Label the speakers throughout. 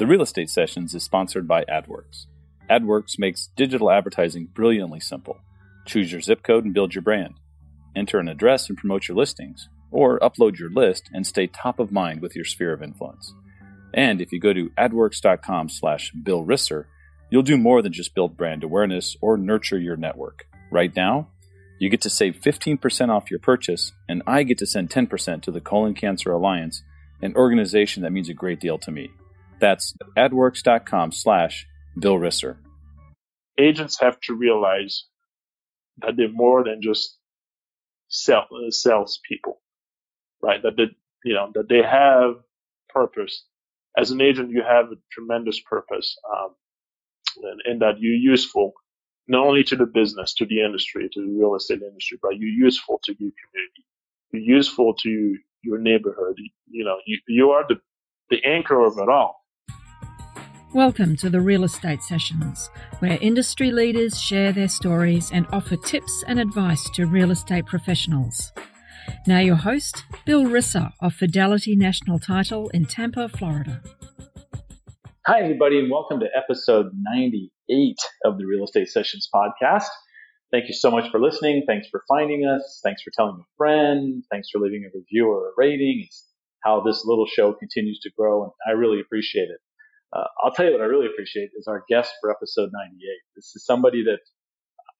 Speaker 1: The Real Estate Sessions is sponsored by AdWorks. AdWorks makes digital advertising brilliantly simple. Choose your zip code and build your brand. Enter an address and promote your listings, or upload your list and stay top of mind with your sphere of influence. And if you go to adworks.com slash Bill Risser, you'll do more than just build brand awareness or nurture your network. Right now, you get to save 15% off your purchase, and I get to send 10% to the Colon Cancer Alliance, an organization that means a great deal to me. That's adworks.com slash Bill Risser.
Speaker 2: Agents have to realize that they're more than just sell, uh, salespeople, right? That they, you know, that they have purpose. As an agent, you have a tremendous purpose, um, and, and that you're useful not only to the business, to the industry, to the real estate industry, but you're useful to your community. You're useful to your neighborhood. You know, you, you are the, the anchor of it all.
Speaker 3: Welcome to the Real Estate Sessions, where industry leaders share their stories and offer tips and advice to real estate professionals. Now, your host, Bill Risser of Fidelity National Title in Tampa, Florida.
Speaker 1: Hi, everybody, and welcome to episode 98 of the Real Estate Sessions podcast. Thank you so much for listening. Thanks for finding us. Thanks for telling a friend. Thanks for leaving a review or a rating. It's how this little show continues to grow, and I really appreciate it. Uh, I'll tell you what I really appreciate is our guest for episode 98. This is somebody that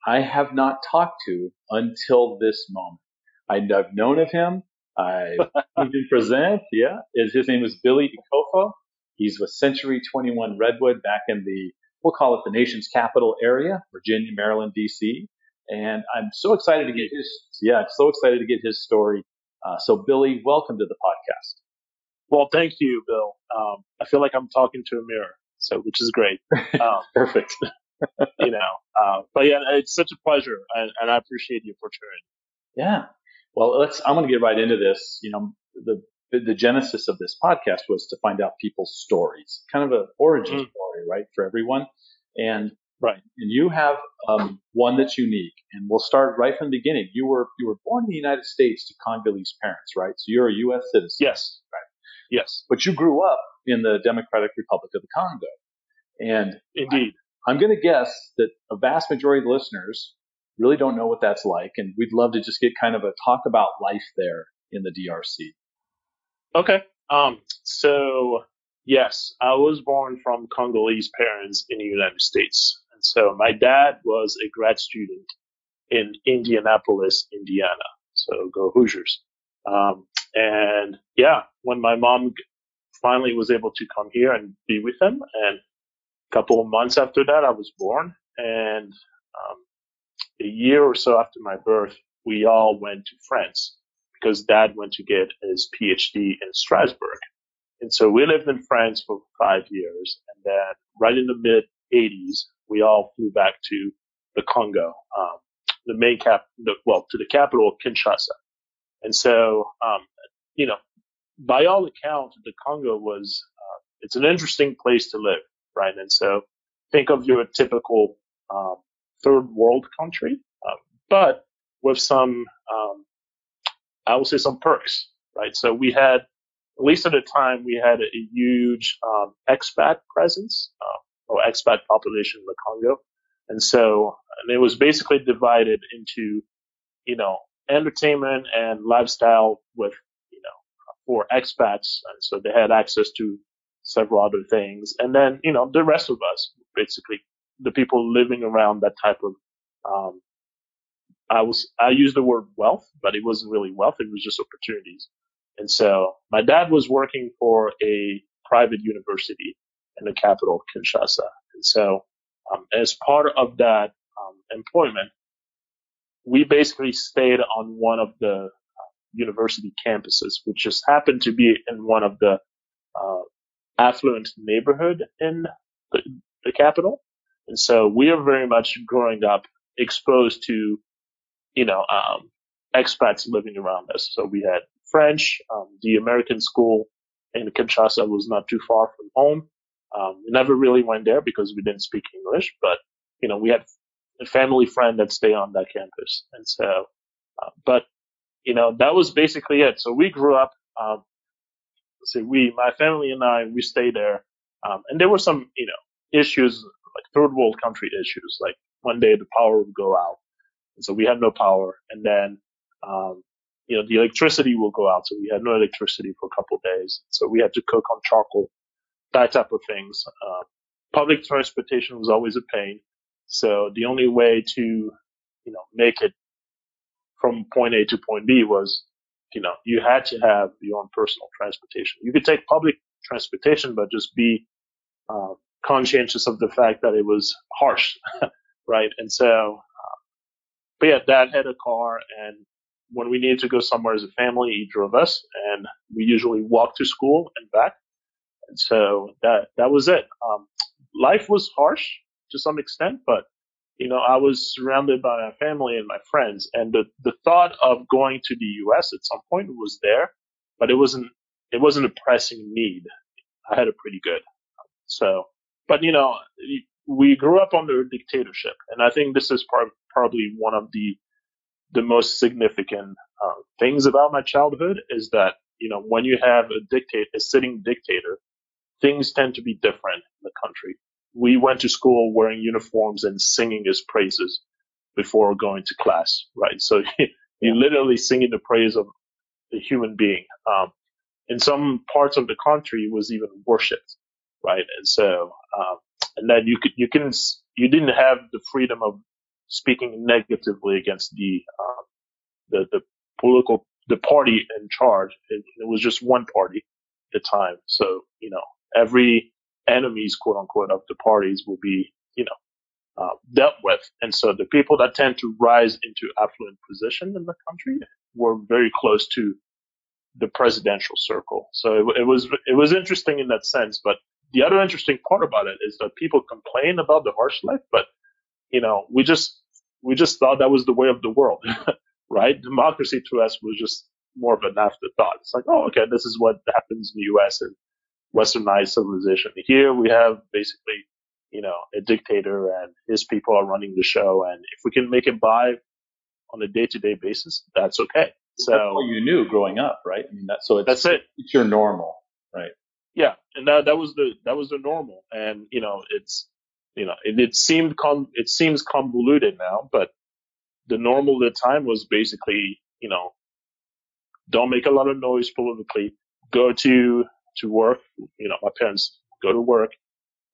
Speaker 1: I have not talked to until this moment. I've known of him. I've seen him present. Yeah. His name is Billy Ekofo. He's with Century 21 Redwood back in the, we'll call it the nation's capital area, Virginia, Maryland, DC. And I'm so excited to get his, yeah, so excited to get his story. Uh, so Billy, welcome to the podcast.
Speaker 2: Well, thank you, Bill. Um, I feel like I'm talking to a mirror, so which is great.
Speaker 1: Um, Perfect.
Speaker 2: you know, uh, but yeah, it's such a pleasure, and, and I appreciate the opportunity.
Speaker 1: Yeah. Well, let's. I'm going to get right into this. You know, the the genesis of this podcast was to find out people's stories, kind of an origin mm. story, right, for everyone. And right, and you have um, one that's unique. And we'll start right from the beginning. You were you were born in the United States to Congolese parents, right? So you're a U.S. citizen.
Speaker 2: Yes.
Speaker 1: Right.
Speaker 2: Yes.
Speaker 1: But you grew up in the Democratic Republic of the Congo. And
Speaker 2: indeed,
Speaker 1: I, I'm going to guess that a vast majority of the listeners really don't know what that's like. And we'd love to just get kind of a talk about life there in the DRC.
Speaker 2: Okay. Um, so yes, I was born from Congolese parents in the United States. And so my dad was a grad student in Indianapolis, Indiana. So go Hoosiers. Um, and yeah, when my mom finally was able to come here and be with them, and a couple of months after that, I was born. And um, a year or so after my birth, we all went to France because dad went to get his PhD in Strasbourg. And so we lived in France for five years. And then right in the mid 80s, we all flew back to the Congo, um, the main cap, the, well, to the capital, Kinshasa. And so, um, you know, by all accounts, the Congo was, uh, it's an interesting place to live, right? And so think of your typical, um, third world country, uh, but with some, um, I would say some perks, right? So we had, at least at the time, we had a, a huge um, expat presence uh, or expat population in the Congo. And so and it was basically divided into, you know, entertainment and lifestyle with, you know, for expats. And so they had access to several other things. And then, you know, the rest of us, basically the people living around that type of um, I was I used the word wealth, but it wasn't really wealth. It was just opportunities. And so my dad was working for a private university in the capital, Kinshasa. And so um, as part of that um, employment, we basically stayed on one of the uh, university campuses, which just happened to be in one of the uh, affluent neighborhood in the, the capital. And so we are very much growing up exposed to you know, um, expats living around us. So we had French, um, the American school in Kinshasa was not too far from home. Um, we never really went there because we didn't speak English, but, you know, we had family friend that stay on that campus. And so, uh, but, you know, that was basically it. So we grew up, um, say we, my family and I, we stayed there Um, and there were some, you know, issues like third world country issues. Like one day the power would go out, and so we had no power, and then um, you know the electricity will go out, so we had no electricity for a couple days. So we had to cook on charcoal, that type of things. Uh, public transportation was always a pain. So the only way to, you know, make it from point A to point B was, you know, you had to have your own personal transportation. You could take public transportation, but just be uh, conscientious of the fact that it was harsh, right? And so, uh, but yeah, dad had a car, and when we needed to go somewhere as a family, he drove us, and we usually walked to school and back. And so that that was it. Um, life was harsh to some extent, but you know, I was surrounded by my family and my friends, and the the thought of going to the U.S. at some point was there, but it wasn't it wasn't a pressing need. I had it pretty good. So, but you know, we grew up under a dictatorship, and I think this is part, probably one of the the most significant uh, things about my childhood is that you know when you have a dictate a sitting dictator, things tend to be different in the country we went to school wearing uniforms and singing his praises before going to class, right? So you literally singing the praise of the human being. Um, in some parts of the country, it was even worshipped, right? And so, um, and then you could, you can, you didn't have the freedom of speaking negatively against the, um, the, the political, the party in charge. It, it was just one party at the time. So, you know, every, enemies, quote unquote, of the parties will be, you know, uh, dealt with. And so the people that tend to rise into affluent position in the country were very close to the presidential circle. So it, it was it was interesting in that sense. But the other interesting part about it is that people complain about the harsh life, but you know, we just we just thought that was the way of the world, right? Democracy to us was just more of an afterthought. It's like, oh, okay, this is what happens in the U.S. and westernized civilization. Here we have basically, you know, a dictator and his people are running the show. And if we can make it by on a day to day basis, that's okay.
Speaker 1: So that's what you knew growing up, right? I mean, that, so it's,
Speaker 2: that's it.
Speaker 1: It's your normal, right?
Speaker 2: Yeah. And that, that was the, that was the normal. And, you know, it's, you know, it, it seemed, con- it seems convoluted now, but the normal at the time was basically, you know, don't make a lot of noise politically, go to to work. You know, my parents go to work,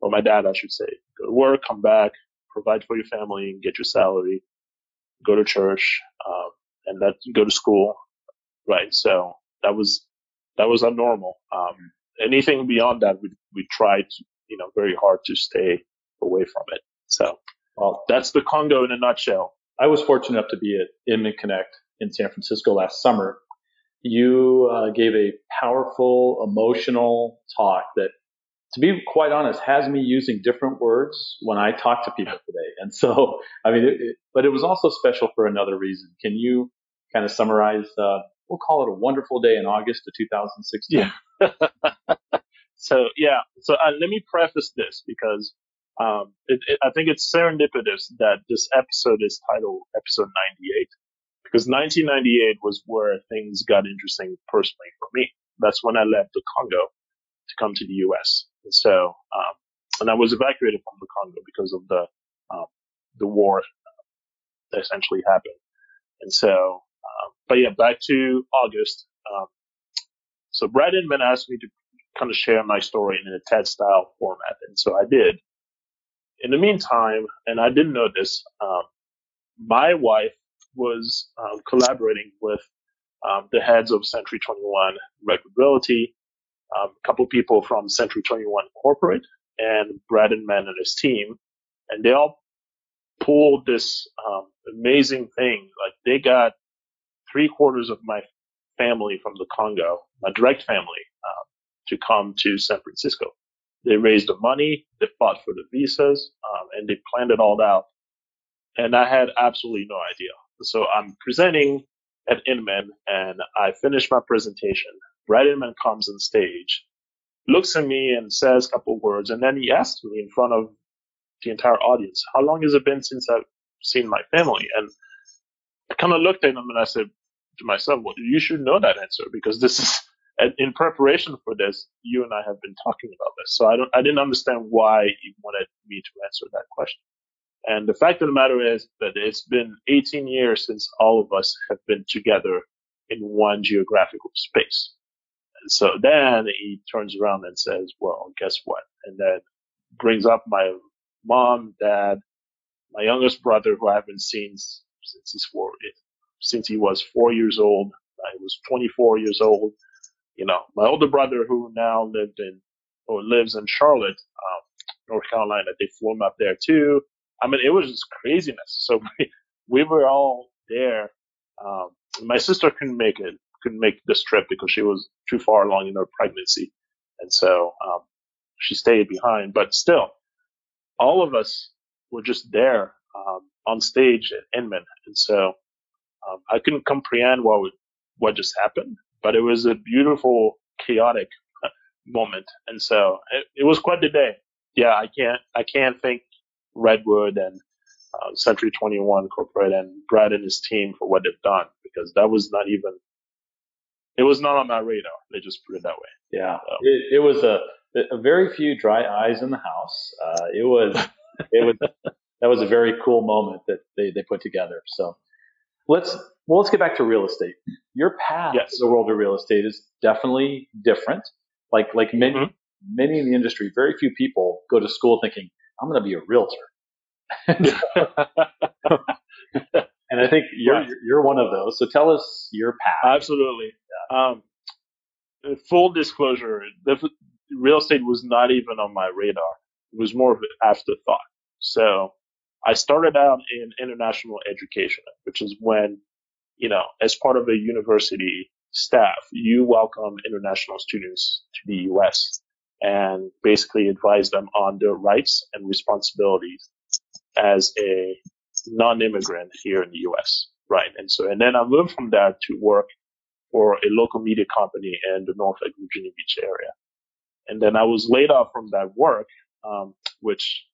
Speaker 2: or my dad, I should say, go to work, come back, provide for your family, get your salary, go to church, um, and that go to school, right? So that was that was our normal. Um, anything beyond that, we we tried, you know, very hard to stay away from it. So, well, that's the Congo in a nutshell.
Speaker 1: I was fortunate enough to be at Inman Connect in San Francisco last summer, you uh, gave a powerful, emotional talk that, to be quite honest, has me using different words when I talk to people today. And so, I mean, it, it, but it was also special for another reason. Can you kind of summarize? Uh, we'll call it a wonderful day in August of 2016.
Speaker 2: Yeah. so yeah. So uh, let me preface this because um, it, I think it's serendipitous that this episode is titled episode 98 because 1998 was where things got interesting personally for me. That's when I left the Congo to come to the U.S. And so, um, and I was evacuated from the Congo because of the um, the war that essentially happened. And so, um, but yeah, back to August. Um, so Brad Inman asked me to kind of share my story in a TED style format, and so I did. In the meantime, and I didn't know this, um, my wife was um, collaborating with um, the heads of Century 21 Redwood Realty, um, a couple people from Century 21 Corporate, and Brad Inman and his team, and they all pulled this um, amazing thing. Like they got three quarters of my family from the Congo, my direct family, um, to come to San Francisco. They raised the money, they fought for the visas, um, and they planned it all out. And I had absolutely no idea. So I'm presenting at Inman and I finish my presentation. Brad Inman comes on stage, looks at me and says a couple words, and then he asks me in front of the entire audience, how long has it been since I've seen my family? And I kind of looked at him and I said to myself, well, you should know that answer because this is, in preparation for this, you and I have been talking about this. So I don't, I didn't understand why he wanted me to answer that question. And the fact of the matter is that it's been 18 years since all of us have been together in one geographical space. And so then he turns around and says, well, guess what? And then brings up my mom, dad, my youngest brother, who I haven't seen since he's four, since he was four years old. I was 24 years old. You know, my older brother, who now lived in or lives in Charlotte, um, North Carolina, they flew him up there too. I mean, it was just craziness. So we, we were all there. Um, my sister couldn't make it, couldn't make this trip because she was too far along in her pregnancy. And so, um, she stayed behind, but still, all of us were just there, um, on stage at Inman. And so, um, I couldn't comprehend what, what just happened, but it was a beautiful, chaotic uh, moment. And so it, it was quite the day. Yeah, I can't, I can't thank Redwood and uh, Century 21 Corporate and Brad and his team for what they've done because that was not even, it was not on my radar. They just put it that way.
Speaker 1: Yeah. So. It, it, was a, a very few dry eyes in the house. Uh, it was, it was, that was a very cool moment that they, they put together. So let's, well, let's get back to real estate. Your path yes. to the world of real estate is definitely different. Like, like many, mm-hmm. many in the industry, very few people go to school thinking, I'm going to be a realtor. and I think you're right. you're one of those. So tell us your path.
Speaker 2: Absolutely. Yeah. Um, full disclosure: the, real estate was not even on my radar. It was more of an afterthought. So I started out in international education, which is when you know, as part of a university staff, you welcome international students to the U.S and basically advise them on their rights and responsibilities as a non-immigrant here in the U.S. Right. And so, and then I moved from that to work for a local media company in the Norfolk, Virginia Beach area. And then I was laid off from that work, um, which,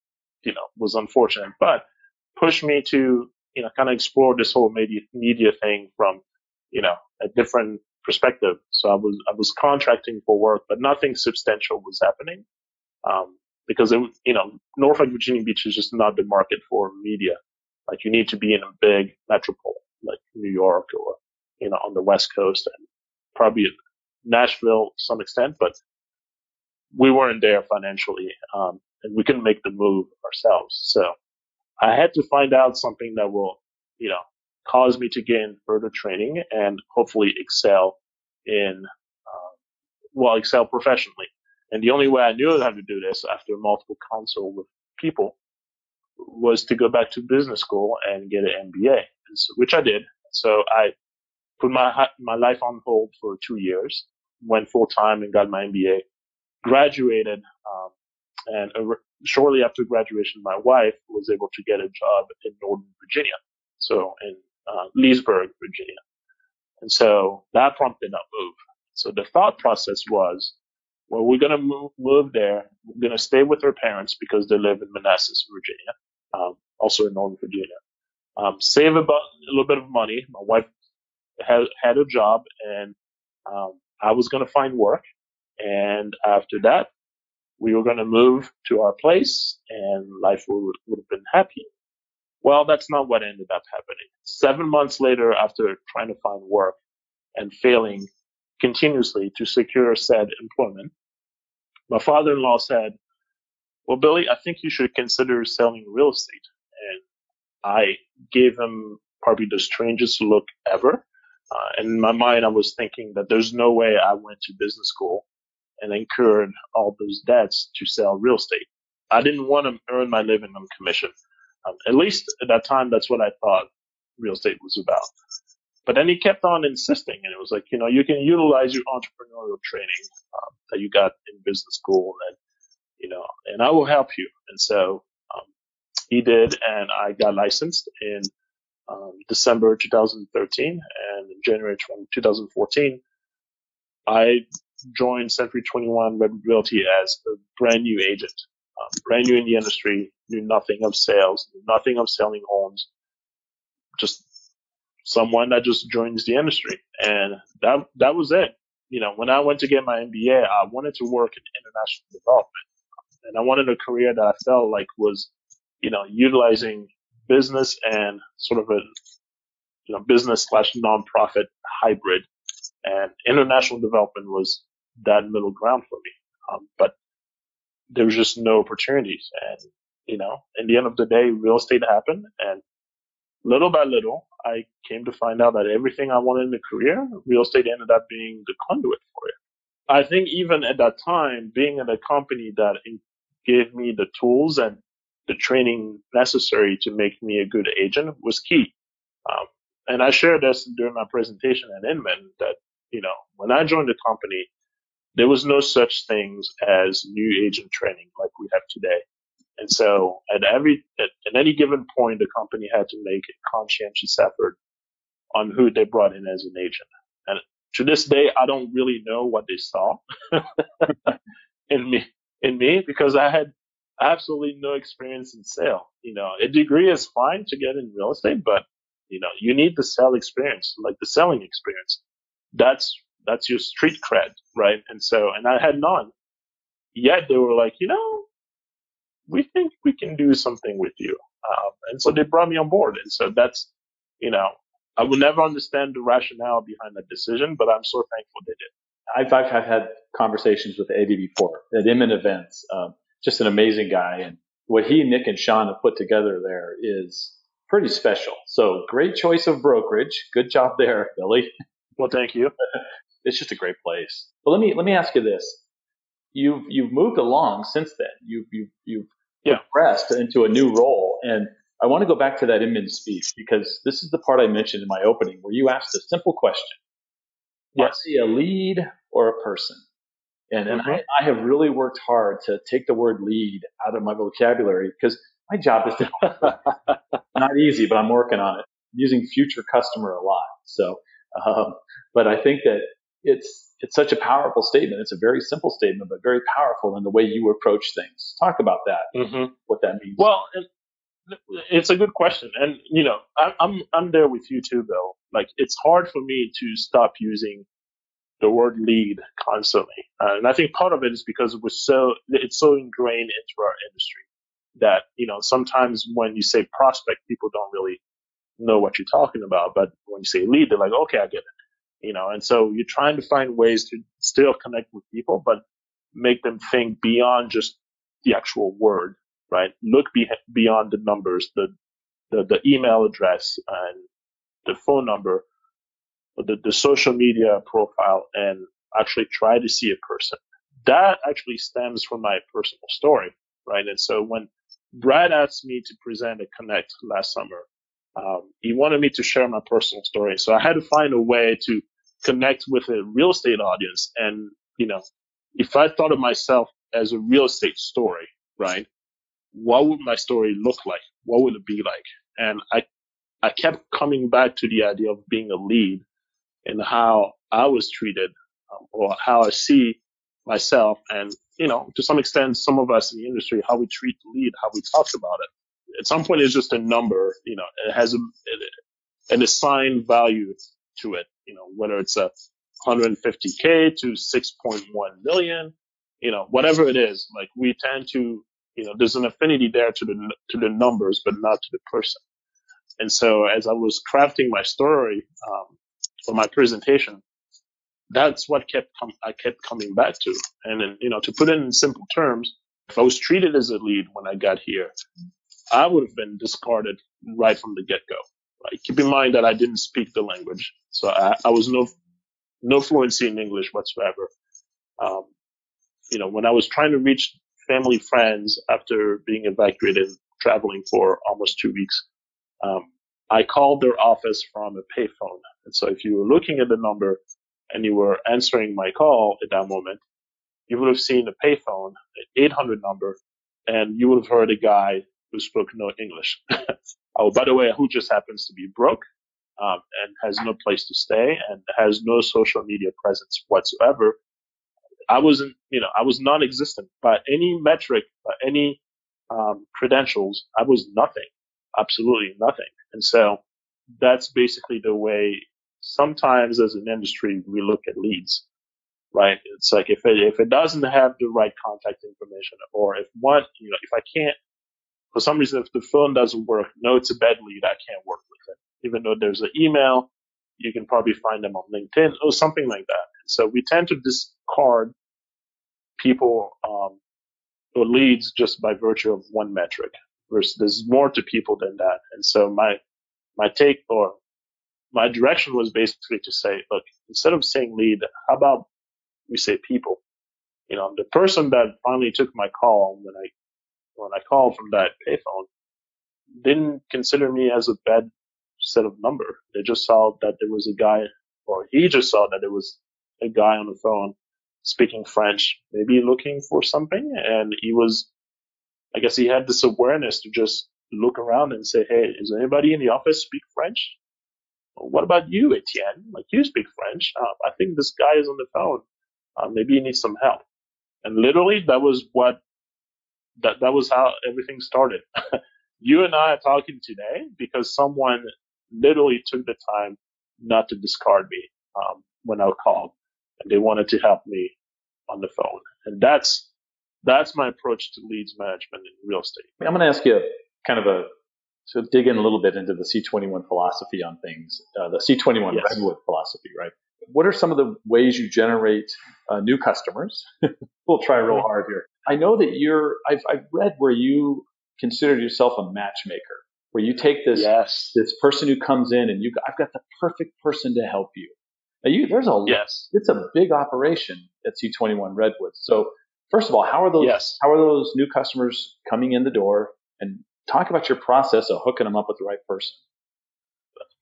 Speaker 2: you know, was unfortunate, but pushed me to, you know, kind of explore this whole media, media thing from, you know, a different perspective. So I was I was contracting for work, but nothing substantial was happening um, because it, you know Norfolk, Virginia Beach is just not the market for media. Like you need to be in a big metropole like New York or you know on the West Coast and probably Nashville to some extent, but we weren't there financially um, and we couldn't make the move ourselves. So I had to find out something that will you know cause me to gain further training and hopefully excel in, uh, well, excel professionally. And the only way I knew how to do this after multiple consult with people was to go back to business school and get an MBA, which I did. So I put my my life on hold for two years, went full time and got my MBA, graduated, um, and shortly after graduation, my wife was able to get a job in Northern Virginia, so in uh, Leesburg, Virginia. And so that prompted a move. So the thought process was, well, we're going to move, move there. We're going to stay with our parents because they live in Manassas, Virginia, um, also in Northern Virginia. Um, save about a little bit of money. My wife had, had a job and, um, I was going to find work. And after that, we were going to move to our place and life would, would have been happy. Well, that's not what ended up happening. Seven months later, after trying to find work and failing continuously to secure said employment, my father-in-law said, well, Billy, I think you should consider selling real estate. And I gave him probably the strangest look ever. Uh, in my mind, I was thinking that there's no way I went to business school and incurred all those debts to sell real estate. I didn't want to earn my living on commission. Um, at least at that time, that's what I thought real estate was about. But then he kept on insisting, and it was like, you know, you can utilize your entrepreneurial training um, that you got in business school, and you know, and I will help you. And so um, he did, and I got licensed in um, December 2013, and in January 2014, I joined Century 21 Redwood Realty as a brand new agent um, brand new in the industry, knew nothing of sales, knew nothing of selling homes, just someone that just joins the industry. And that, that was it. you know, when I went to get my MBA, I wanted to work in international development. And I wanted a career that I felt like was, you know, utilizing business and sort of a, you know, business slash nonprofit hybrid. And international development was that middle ground for me. Um, but there was just no opportunities. And, you know, in the end of the day, real estate happened and little by little, I came to find out that everything I wanted in a career, real estate ended up being the conduit for it. I think even at that time, being in a company that gave me the tools and the training necessary to make me a good agent was key. Um, and I shared this during my presentation at Inman that, you know, when I joined the company, there was no such things as new agent training like we have today. And so at every, at, at any given point, the company had to make a conscientious effort on who they brought in as an agent. And to this day, I don't really know what they saw in me, in me, because I had absolutely no experience in sale. You know, a degree is fine to get in real estate, but you know, you need the sell experience, like the selling experience. That's, that's your street cred, right? And so, and I had none. Yet they were like, you know, we think we can do something with you. Um, and so they brought me on board. And so that's, you know, I will never understand the rationale behind that decision, but I'm so thankful they did.
Speaker 1: I've, I've had conversations with Eddie before at Inman events. Um, just an amazing guy. And what he, Nick, and Sean have put together there is pretty special. So great choice of brokerage. Good job there, Billy.
Speaker 2: Well, thank you.
Speaker 1: it's just a great place. But let me let me ask you this: you've you've moved along since then. You've you've you've yeah. progressed into a new role, and I want to go back to that Inman speech because this is the part I mentioned in my opening where you asked a simple question: yes. he a lead or a person? And, and mm-hmm. I, I have really worked hard to take the word lead out of my vocabulary because my job is to not easy, but I'm working on it. I'm using future customer a lot. So, um, but I think that it's it's such a powerful statement. It's a very simple statement, but very powerful in the way you approach things. Talk about that. Mm-hmm. What that means.
Speaker 2: Well, it's a good question, and you know, I'm I'm there with you too, Bill. Like, it's hard for me to stop using the word lead constantly, uh, and I think part of it is because it was so it's so ingrained into our industry that you know sometimes when you say prospect, people don't really know what you're talking about, but when you say lead, they're like, okay, I get it you know, and so you're trying to find ways to still connect with people, but make them think beyond just the actual word, right? Look be- beyond the numbers, the, the, the email address and the phone number, the, the social media profile and actually try to see a person. That actually stems from my personal story, right? And so when Brad asked me to present at connect last summer, um, he wanted me to share my personal story. So I had to find a way to connect with a real estate audience. And, you know, if I thought of myself as a real estate story, right? What would my story look like? What would it be like? And I, I kept coming back to the idea of being a lead and how I was treated um, or how I see myself and, you know, to some extent, some of us in the industry, how we treat the lead, how we talk about it. At some point, it's just a number, you know, it has a, an assigned value to it you know, whether it's a 150k to 6.1 million, you know, whatever it is, like we tend to, you know, there's an affinity there to the, to the numbers, but not to the person. And so as I was crafting my story, um, for my presentation, that's what kept com- I kept coming back to. And then, you know, to put it in simple terms, if I was treated as a lead when I got here, I would have been discarded right from the get go. Keep in mind that I didn't speak the language, so I, I was no no fluency in English whatsoever. Um, you know, when I was trying to reach family friends after being evacuated, traveling for almost two weeks, um, I called their office from a payphone. And so if you were looking at the number and you were answering my call at that moment, you would have seen a payphone, an 800 number, and you would have heard a guy who spoke no English. Oh, by the way, who just happens to be broke um, and has no place to stay and has no social media presence whatsoever. I wasn't, you know, I was non-existent by any metric, by any um, credentials. I was nothing, absolutely nothing. And so that's basically the way sometimes as an industry we look at leads. right? It's like if it if it doesn't have the right contact information, or if one, you know, if I can't, for some reason, if the phone doesn't work, no, it's a bad lead. I can't work with it, even though there's an email. You can probably find them on LinkedIn or something like that. So we tend to discard people um, or leads just by virtue of one metric. Versus there's more to people than that. And so my my take or my direction was basically to say, look, instead of saying lead, how about we say people? You know, the person that finally took my call when I when I called from that payphone didn't consider me as a bad set of number. They just saw that there was a guy, or he just saw that there was a guy on the phone speaking French, maybe looking for something. And he was, I guess he had this awareness to just look around and say, Hey, is anybody in the office speak French? What about you, Etienne? Like you speak French. Uh, I think this guy is on the phone. Uh, maybe he needs some help. And literally that was what, that, that was how everything started. you and I are talking today because someone literally took the time not to discard me um, when I called and they wanted to help me on the phone. And that's that's my approach to leads management in real estate.
Speaker 1: I'm going to ask you kind of a so dig in a little bit into the C21 philosophy on things, uh, the C21 yes. Redwood philosophy, right? What are some of the ways you generate uh, new customers? we'll try real hard here. I know that you're. I've, I've read where you consider yourself a matchmaker, where you take this
Speaker 2: yes.
Speaker 1: this person who comes in and you. I've got the perfect person to help you. Now you, there's a
Speaker 2: yes.
Speaker 1: It's a big operation at C21 Redwood. So first of all, how are those
Speaker 2: yes.
Speaker 1: how are those new customers coming in the door? And talk about your process of hooking them up with the right person.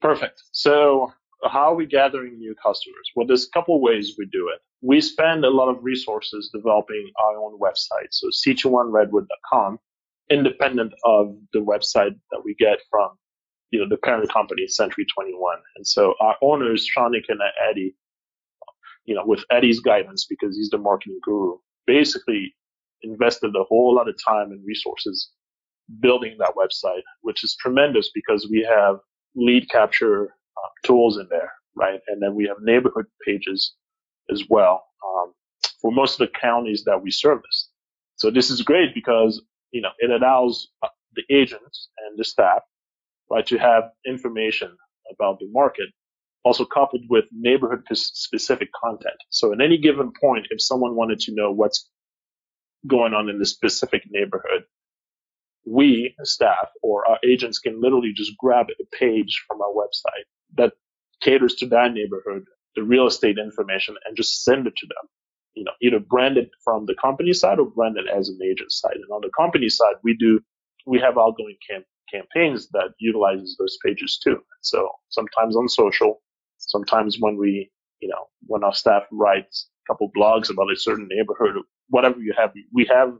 Speaker 2: Perfect. So how are we gathering new customers? Well, there's a couple ways we do it. We spend a lot of resources developing our own website. So c21redwood.com, independent of the website that we get from you know, the parent company Century 21. And so our owners, Shanik and Eddie, you know, with Eddie's guidance, because he's the marketing guru, basically invested a whole lot of time and resources building that website, which is tremendous because we have lead capture uh, tools in there, right? And then we have neighborhood pages as well um, for most of the counties that we service. So this is great because, you know, it allows uh, the agents and the staff right, to have information about the market, also coupled with neighborhood specific content. So at any given point, if someone wanted to know what's going on in the specific neighborhood, we, staff, or our agents can literally just grab a page from our website that caters to that neighborhood, the real estate information, and just send it to them. You know, either branded from the company side or branded as an agent side. And on the company side, we do, we have outgoing camp campaigns that utilizes those pages too. So sometimes on social, sometimes when we, you know, when our staff writes a couple blogs about a certain neighborhood, whatever you have, we have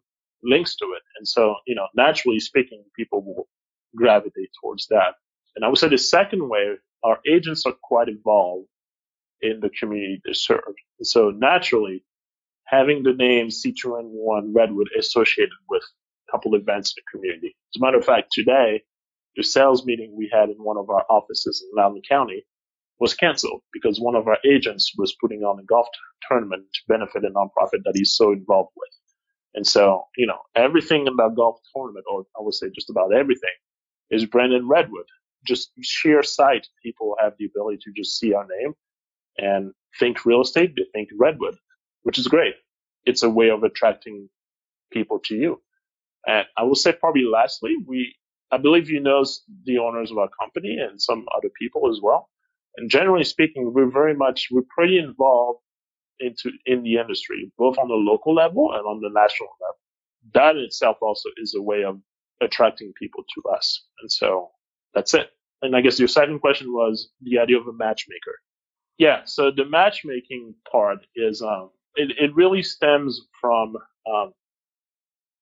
Speaker 2: links to it. And so, you know, naturally speaking, people will gravitate towards that. And I would say the second way, our agents are quite involved in the community they serve. So naturally, having the name C21 Redwood associated with a couple events in the community. As a matter of fact, today, the sales meeting we had in one of our offices in Loudoun County was canceled because one of our agents was putting on a golf tournament to benefit a nonprofit that he's so involved with. And so, you know, everything about golf tournament, or I would say just about everything, is Brandon Redwood. Just sheer sight, people have the ability to just see our name and think real estate, they think Redwood, which is great. It's a way of attracting people to you. And I will say probably lastly, we, I believe you know the owners of our company and some other people as well. And generally speaking, we're very much, we're pretty involved into, in the industry, both on the local level and on the national level. That in itself also is a way of attracting people to us. And so that's it. And I guess your second question was the idea of a matchmaker. Yeah. So the matchmaking part is, um, it, it really stems from, um,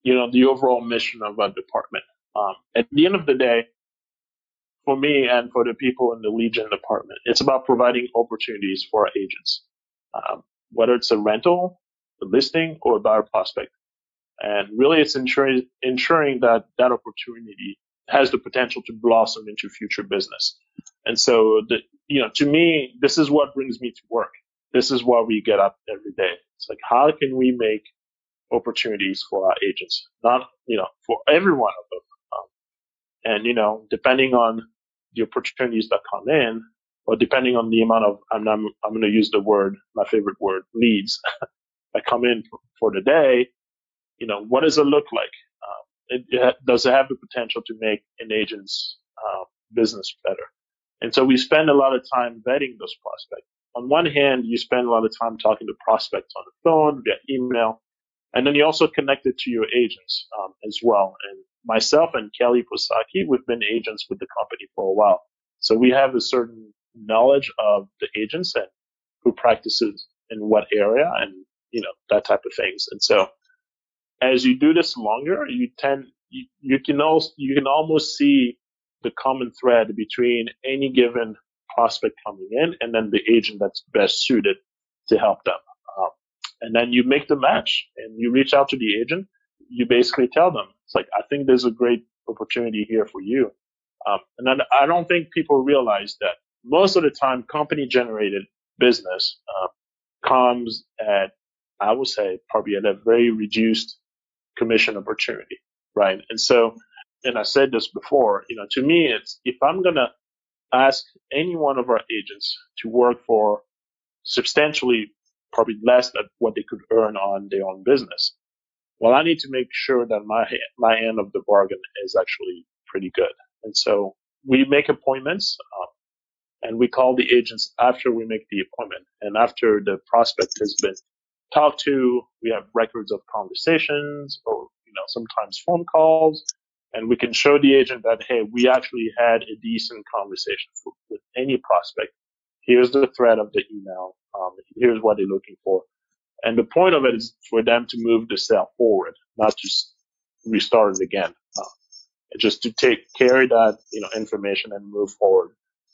Speaker 2: you know, the overall mission of our department. Um, at the end of the day, for me and for the people in the lead gen department, it's about providing opportunities for our agents, um, whether it's a rental, a listing, or a buyer prospect. And really, it's ensuring ensuring that that opportunity has the potential to blossom into future business. And so, the, you know, to me, this is what brings me to work. this is why we get up every day. It's like, how can we make opportunities for our agents? Not, you know, for every one of them. Um, and, you know, depending on the opportunities that come in, or depending on the amount of, I'm, I'm, I'm going to use the word, my favorite word, leads that come in for the day, you know, what does it look like? Um, it, it, does it have the potential to make an agent's uh, business better? And so we spend a lot of time vetting those prospects. On one hand, you spend a lot of time talking to prospects on the phone, via email, and then you also connect it to your agents um, as well. And myself and Kelly Posaki, we've been agents with the company for a while. So we have a certain knowledge of the agents and who practices in what area and, you know, that type of things. And so as you do this longer, you tend, you, you can also, you can almost see the common thread between any given prospect coming in and then the agent that's best suited to help them. Um, and then you make the match and you reach out to the agent. You basically tell them, it's like, I think there's a great opportunity here for you. Um, and I don't think people realize that most of the time company generated business uh, comes at, I would say, probably at a very reduced commission opportunity, right? And so and I said this before, you know, to me, it's if I'm going to ask any one of our agents to work for substantially probably less than what they could earn on their own business, well, I need to make sure that my my end of the bargain is actually pretty good. And so we make appointments, um, and we call the agents after we make the appointment and after the prospect has been talked to. We have records of conversations, or you know, sometimes phone calls and we can show the agent that, hey, we actually had a decent conversation with any prospect. Here's the thread of the email. Um, here's what they're looking for. And the point of it is for them to move the sale forward, not just restart it again. Uh, just to take, carry that, you know, information and move forward,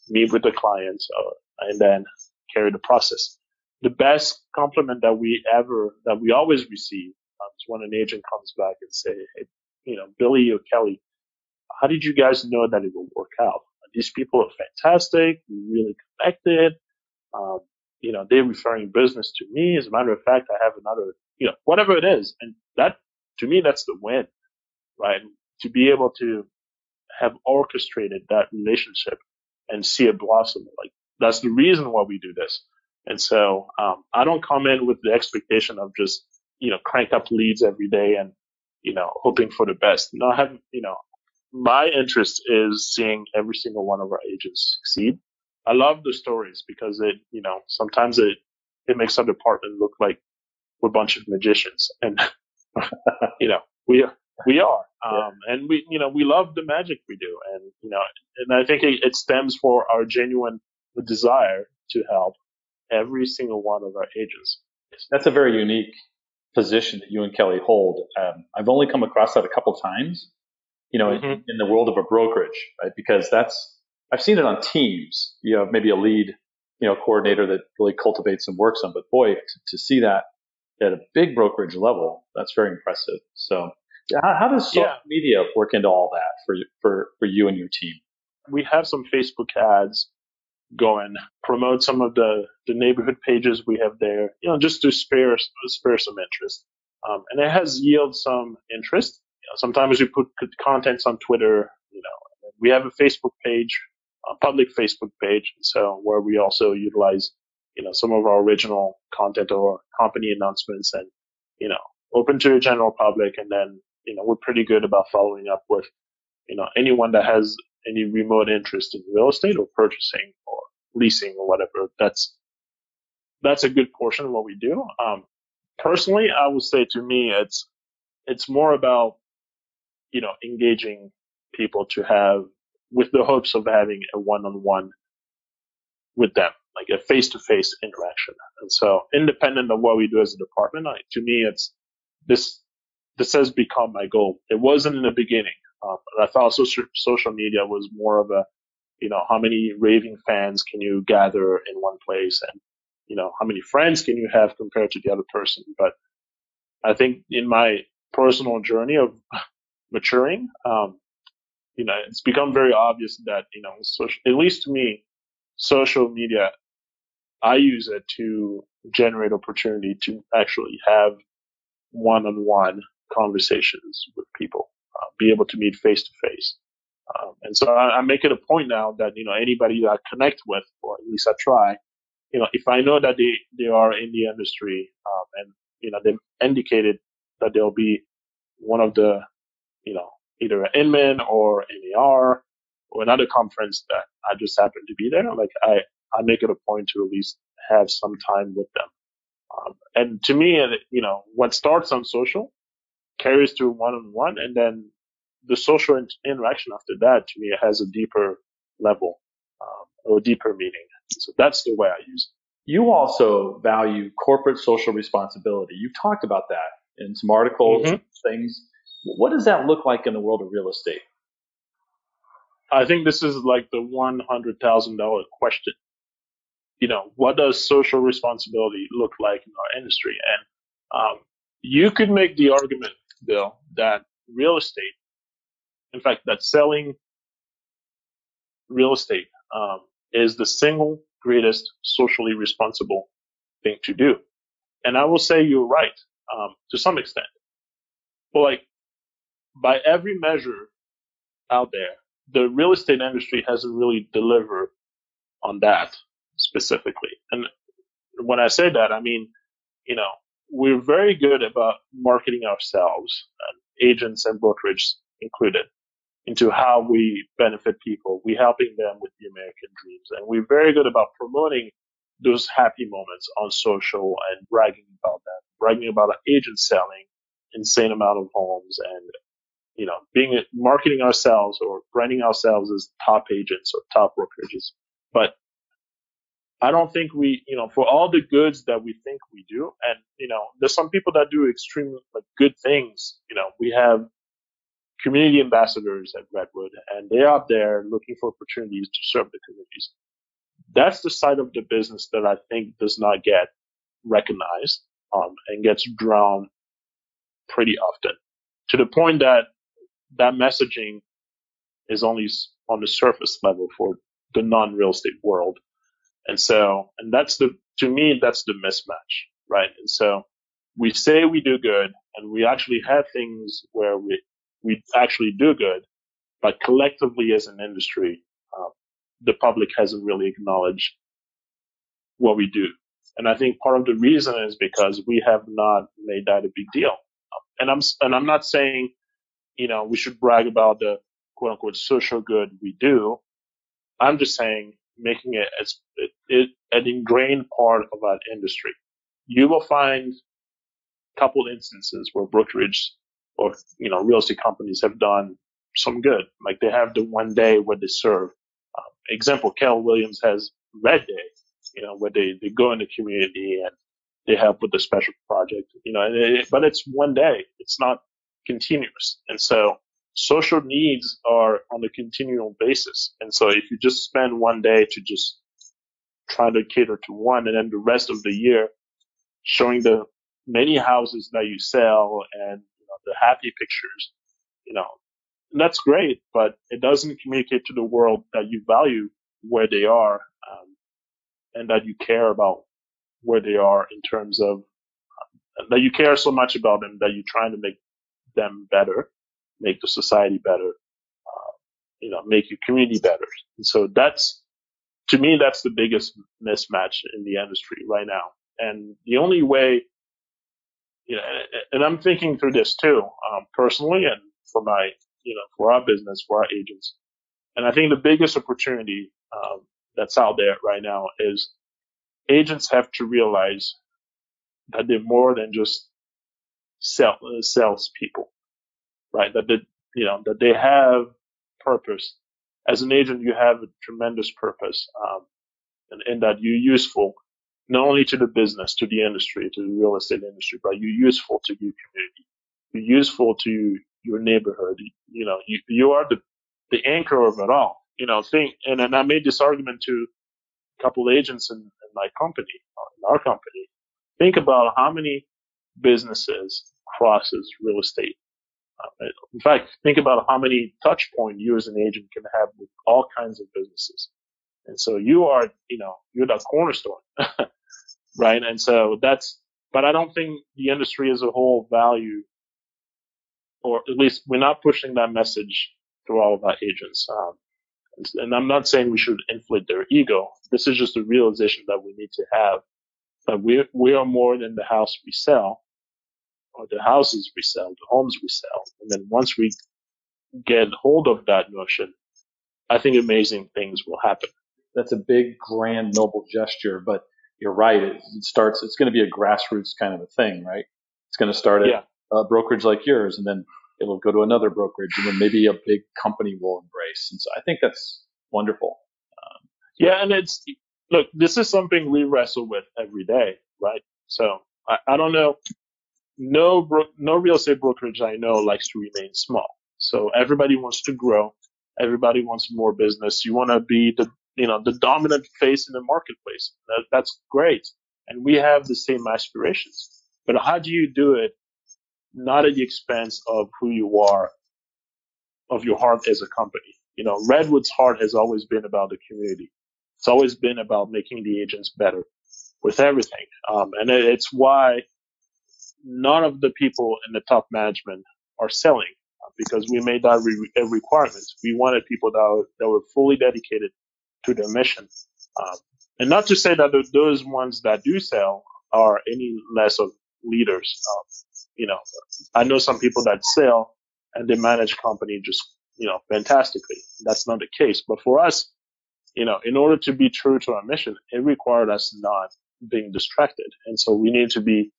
Speaker 2: meet with the clients, uh, and then carry the process. The best compliment that we ever, that we always receive um, is when an agent comes back and say, hey, you know, Billy or Kelly, how did you guys know that it will work out? These people are fantastic. We really connected. Um, you know, they're referring business to me. As a matter of fact, I have another, you know, whatever it is. And that, to me, that's the win, right? To be able to have orchestrated that relationship and see it blossom. Like, that's the reason why we do this. And so, um, I don't come in with the expectation of just, you know, crank up leads every day and, you know, hoping for the best. No, I have, you know, my interest is seeing every single one of our agents succeed. I love the stories because it, you know, sometimes it, it makes our department look like we're a bunch of magicians and, you know, we, we are. Um, yeah. and we, you know, we love the magic we do. And, you know, and I think it, it stems for our genuine desire to help every single one of our agents.
Speaker 1: That's a very unique position that you and Kelly hold. Um, I've only come across that a couple times, you know, mm-hmm. in, in, the world of a brokerage, right? Because that's, I've seen it on teams, you know, maybe a lead, you know, coordinator that really cultivates and works on, but boy, to, to see that at a big brokerage level, that's very impressive. So how, how does social yeah. media work into all that for, for, for you and your team?
Speaker 2: We have some Facebook ads go and promote some of the, the neighborhood pages we have there, you know, just to spare, spare some interest. Um, and it has yielded some interest. You know, sometimes we put contents on Twitter, you know, we have a Facebook page, a public Facebook page. So where we also utilize, you know, some of our original content or company announcements and, you know, open to the general public. And then, you know, we're pretty good about following up with, you know, anyone that has any remote interest in real estate or purchasing or leasing or whatever. That's that's a good portion of what we do. Um, personally, I would say to me, it's it's more about you know engaging people to have with the hopes of having a one-on-one with them, like a face-to-face interaction. And so, independent of what we do as a department, I, to me, it's this this has become my goal. It wasn't in the beginning. Um, I thought social, social media was more of a, you know, how many raving fans can you gather in one place and, you know, how many friends can you have compared to the other person? But I think in my personal journey of maturing, um, you know, it's become very obvious that, you know, social, at least to me, social media I use it to generate opportunity to actually have one-on-one conversations with people, uh, be able to meet face to face. And so I, I, make it a point now that, you know, anybody that I connect with, or at least I try, you know, if I know that they, they are in the industry, um, and, you know, they've indicated that they'll be one of the, you know, either an Inman or NAR or another conference that I just happen to be there, like I, I make it a point to at least have some time with them. Um, and to me, you know, what starts on social carries to one on one, and then the social in- interaction after that to me has a deeper level um, or deeper meaning. So that's the way I use it.
Speaker 1: You also value corporate social responsibility. You've talked about that in some articles, mm-hmm. things. What does that look like in the world of real estate?
Speaker 2: I think this is like the one hundred thousand dollar question you know, what does social responsibility look like in our industry? And um, you could make the argument, Bill, that real estate, in fact, that selling real estate um, is the single greatest socially responsible thing to do. And I will say you're right um, to some extent. But like by every measure out there, the real estate industry hasn't really delivered on that specifically. And when I say that, I mean, you know, we're very good about marketing ourselves, agents and brokerage included, into how we benefit people. We're helping them with the American dreams. And we're very good about promoting those happy moments on social and bragging about that, bragging about an agent selling insane amount of homes and, you know, being marketing ourselves or branding ourselves as top agents or top brokerages. But I don't think we, you know, for all the goods that we think we do, and you know, there's some people that do extremely like good things. You know, we have community ambassadors at Redwood, and they're out there looking for opportunities to serve the communities. That's the side of the business that I think does not get recognized um, and gets drowned pretty often, to the point that that messaging is only on the surface level for the non-real estate world and so, and that's the, to me, that's the mismatch, right? And so we say we do good and we actually have things where we, we actually do good, but collectively as an industry, um, the public hasn't really acknowledged what we do. And I think part of the reason is because we have not made that a big deal. And I'm, and I'm not saying, you know, we should brag about the quote unquote social good we do. I'm just saying making it as it, it, an ingrained part of our industry. You will find a couple instances where brokerage or you know real estate companies have done some good. Like they have the one day where they serve. Um, example: Keller Williams has Red Day, you know, where they they go in the community and they help with the special project. You know, it, but it's one day. It's not continuous, and so social needs are on a continual basis. And so if you just spend one day to just try to cater to one and then the rest of the year showing the many houses that you sell and the happy pictures, you know, that's great, but it doesn't communicate to the world that you value where they are um, and that you care about where they are in terms of um, that you care so much about them that you're trying to make them better make the society better, uh, you know, make your community better. And so that's, to me, that's the biggest mismatch in the industry right now. And the only way, you know, and I'm thinking through this too, um, personally and for my, you know, for our business, for our agents. And I think the biggest opportunity, um, that's out there right now is agents have to realize that they're more than just sell, uh, salespeople right? That they, you know, that they have purpose. As an agent, you have a tremendous purpose, um, and, and that you're useful not only to the business, to the industry, to the real estate industry, but you're useful to your community. You're useful to your neighborhood. You know, you, you are the, the anchor of it all. You know, think, and, and I made this argument to a couple agents in, in my company, in our company. Think about how many businesses crosses real estate uh, in fact, think about how many touch point you as an agent can have with all kinds of businesses. And so you are, you know, you're the cornerstone, right? And so that's, but I don't think the industry as a whole value, or at least we're not pushing that message through all of our agents. Um, and I'm not saying we should inflate their ego. This is just a realization that we need to have that we we are more than the house we sell, or the houses we sell, the homes we sell. And then once we get hold of that notion, I think amazing things will happen.
Speaker 1: That's a big, grand, noble gesture, but you're right. It, it starts. It's going to be a grassroots kind of a thing, right? It's going to start at
Speaker 2: Yeah.
Speaker 1: a brokerage like yours, and then it'll go to another brokerage, and then maybe a big company will embrace. And so I think that's wonderful.
Speaker 2: Um, yeah, and it's look, this is something we wrestle with every day, right? So I, I don't know. No, bro, no real estate brokerage I know likes to remain small. So everybody wants to grow. Everybody wants more business. You want to be the, you know, the dominant face in the marketplace. That, that's great. And we have the same aspirations. But how do you do it? Not at the expense of who you are, of your heart as a company. You know, Redwood's heart has always been about the community. It's always been about making the agents better with everything. Um, and it, it's why none of the people in the top management are selling uh, because we made that re- requirement. We wanted people that that were fully dedicated to their mission. Um, and not to say that those ones that do sell are any less of leaders. Um, you know, I know some people that sell and they manage company just, you know, fantastically. That's not the case. But for us, you know, in order to be true to our mission, it required us not being distracted. And so we need to be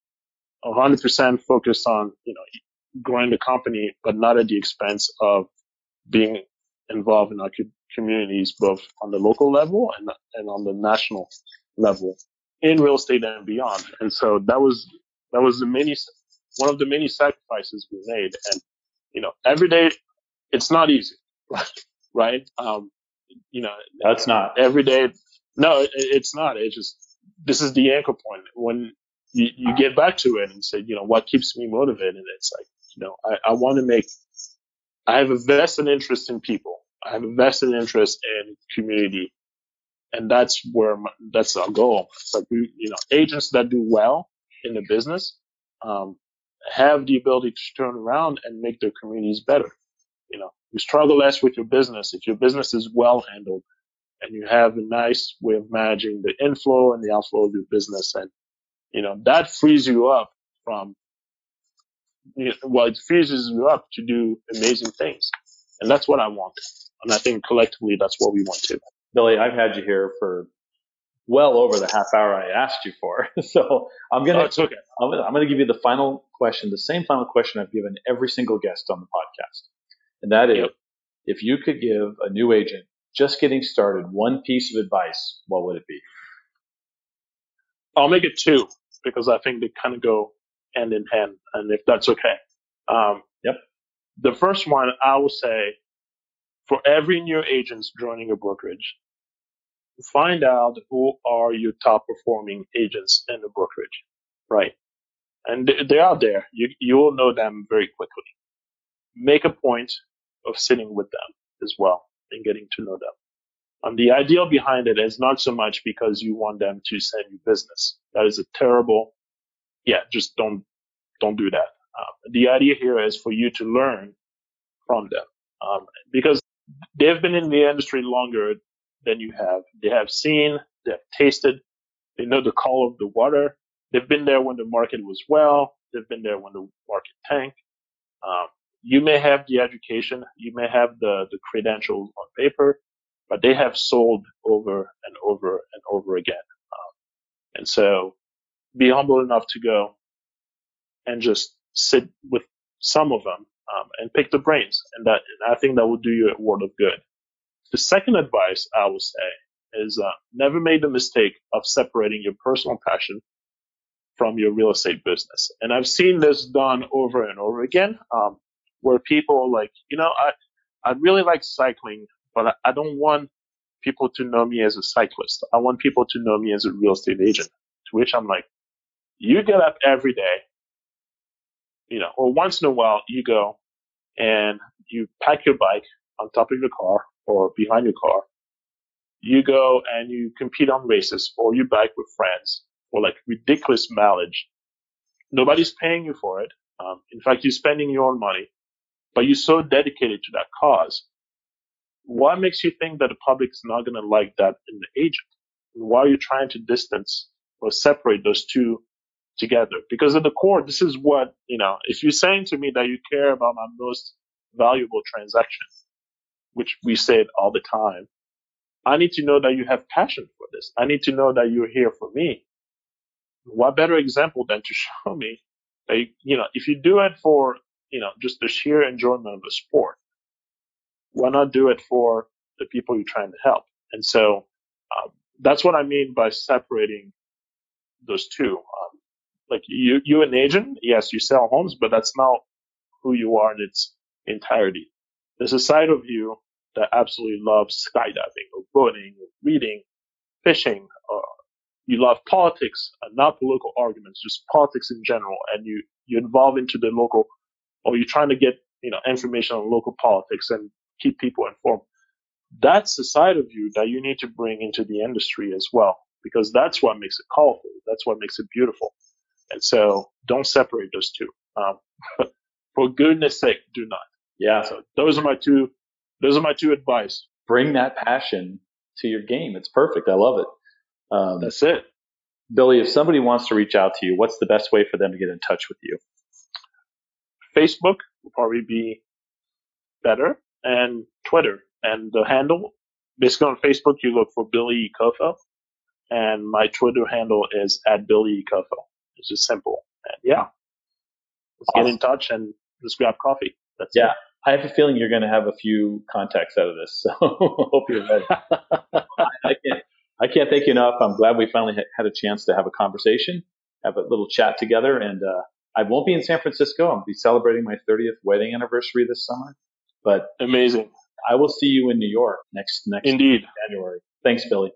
Speaker 2: 100% focused on, you know, growing the company, but not at the expense of being involved in our co- communities, both on the local level and, and on the national level in real estate and beyond. And so that was, that was the many, one of the many sacrifices we made. And, you know, every day it's not easy, right? Um, you know,
Speaker 1: That's not.
Speaker 2: every day. No, it, it's not. It's just this is the anchor point when you, you get back to it and say, you know, what keeps me motivated? It's like, you know, I, I want to make. I have a vested interest in people. I have a vested interest in community, and that's where my, that's our goal. Like we, you know, agents that do well in the business um, have the ability to turn around and make their communities better. You know, you struggle less with your business if your business is well handled and you have a nice way of managing the inflow and the outflow of your business. And, you know, that frees you up from, you know, well, it frees you up to do amazing things. And that's what I want. And I think collectively that's what we want to.
Speaker 1: Billy, I've had you here for well over the half hour I asked you for. So I'm gonna
Speaker 2: it's okay.
Speaker 1: I'm gonna, I'm gonna give you the final question, the same final question I've given every single guest on the podcast, and that is,
Speaker 2: Yep.
Speaker 1: if you could give a new agent just getting started one piece of advice, what would it be?
Speaker 2: I'll make it two because I think they kind of go hand in hand. And if that's okay. Um,
Speaker 1: Yep.
Speaker 2: The first one, I will say for every new agents joining a brokerage, find out who are your top performing agents in the brokerage, right? And they- they're out there. You, you will know them very quickly. Make a point of sitting with them as well and getting to know them. Um, the ideal behind it is not so much because you want them to send you business. That is a terrible, yeah, just don't, don't do that. Um, the idea here is for you to learn from them. Um, because they've been in the industry longer than you have. They have seen, they have tasted, they know the call of the water. They've been there when the market was well. They've been there when the market tanked. Um, you may have the education, you may have the, the credentials on paper, but they have sold over and over and over again. Um, and so be humble enough to go and just sit with some of them um, and pick the brains. And that, and I think that will do you a world of good. The second advice I will say is uh, never make the mistake of separating your personal passion from your real estate business. And I've seen this done over and over again, um, where people are like, you know, I, I really like cycling, but I, I don't want people to know me as a cyclist. I want people to know me as a real estate agent. To which I'm like, you get up every day, you know, or once in a while you go and you pack your bike on top of your car or behind your car you go and you compete on races or you bike with friends for like ridiculous mileage. Nobody's paying you for it. Um, in fact, you're spending your own money, but you're so dedicated to that cause. What makes you think that the public's not going to like that in the agent? Why are you trying to distance or separate those two together? Because at the core, this is what, you know, if you're saying to me that you care about my most valuable transaction, which we say it all the time, I need to know that you have passion for this. I need to know that you're here for me. What better example than to show me that, you, you know, if you do it for, you know, just the sheer enjoyment of the sport, why not do it for the people you're trying to help? And so, um, that's what I mean by separating those two. Um, like you, you an agent, yes, you sell homes, but that's not who you are in its entirety. There's a side of you that absolutely loves skydiving or boating or reading, fishing, or you love politics, and not political arguments, just politics in general, and you, you involve into the local, or you're trying to get, you know, information on local politics and keep people informed. That's the side of you that you need to bring into the industry as well, because that's what makes it colorful. That's what makes it beautiful. And so don't separate those two. Um, for goodness sake, do not.
Speaker 1: Yeah.
Speaker 2: So those are my two those are my two advice.
Speaker 1: Bring that passion to your game. It's perfect. I love it.
Speaker 2: Um, That's it.
Speaker 1: Billy, if somebody wants to reach out to you, what's the best way for them to get in touch with you?
Speaker 2: Facebook will probably be better, and Twitter. And the handle, basically on Facebook, you look for Billy Ekofo, and my Twitter handle is at Billy Ekofo. It's just simple. And yeah, let's awesome. get in touch and just grab coffee. That's
Speaker 1: yeah. It. I have a feeling you're going to have a few contacts out of this, so hope you're ready. I, can't, I can't thank you enough. I'm glad we finally had a chance to have a conversation, have a little chat together, and uh, I won't be in San Francisco. I'll be celebrating my 30th wedding anniversary this summer, but
Speaker 2: amazing.
Speaker 1: I will see you in New York next next
Speaker 2: indeed
Speaker 1: January. Thanks, Billy.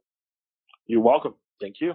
Speaker 2: You're welcome. Thank you.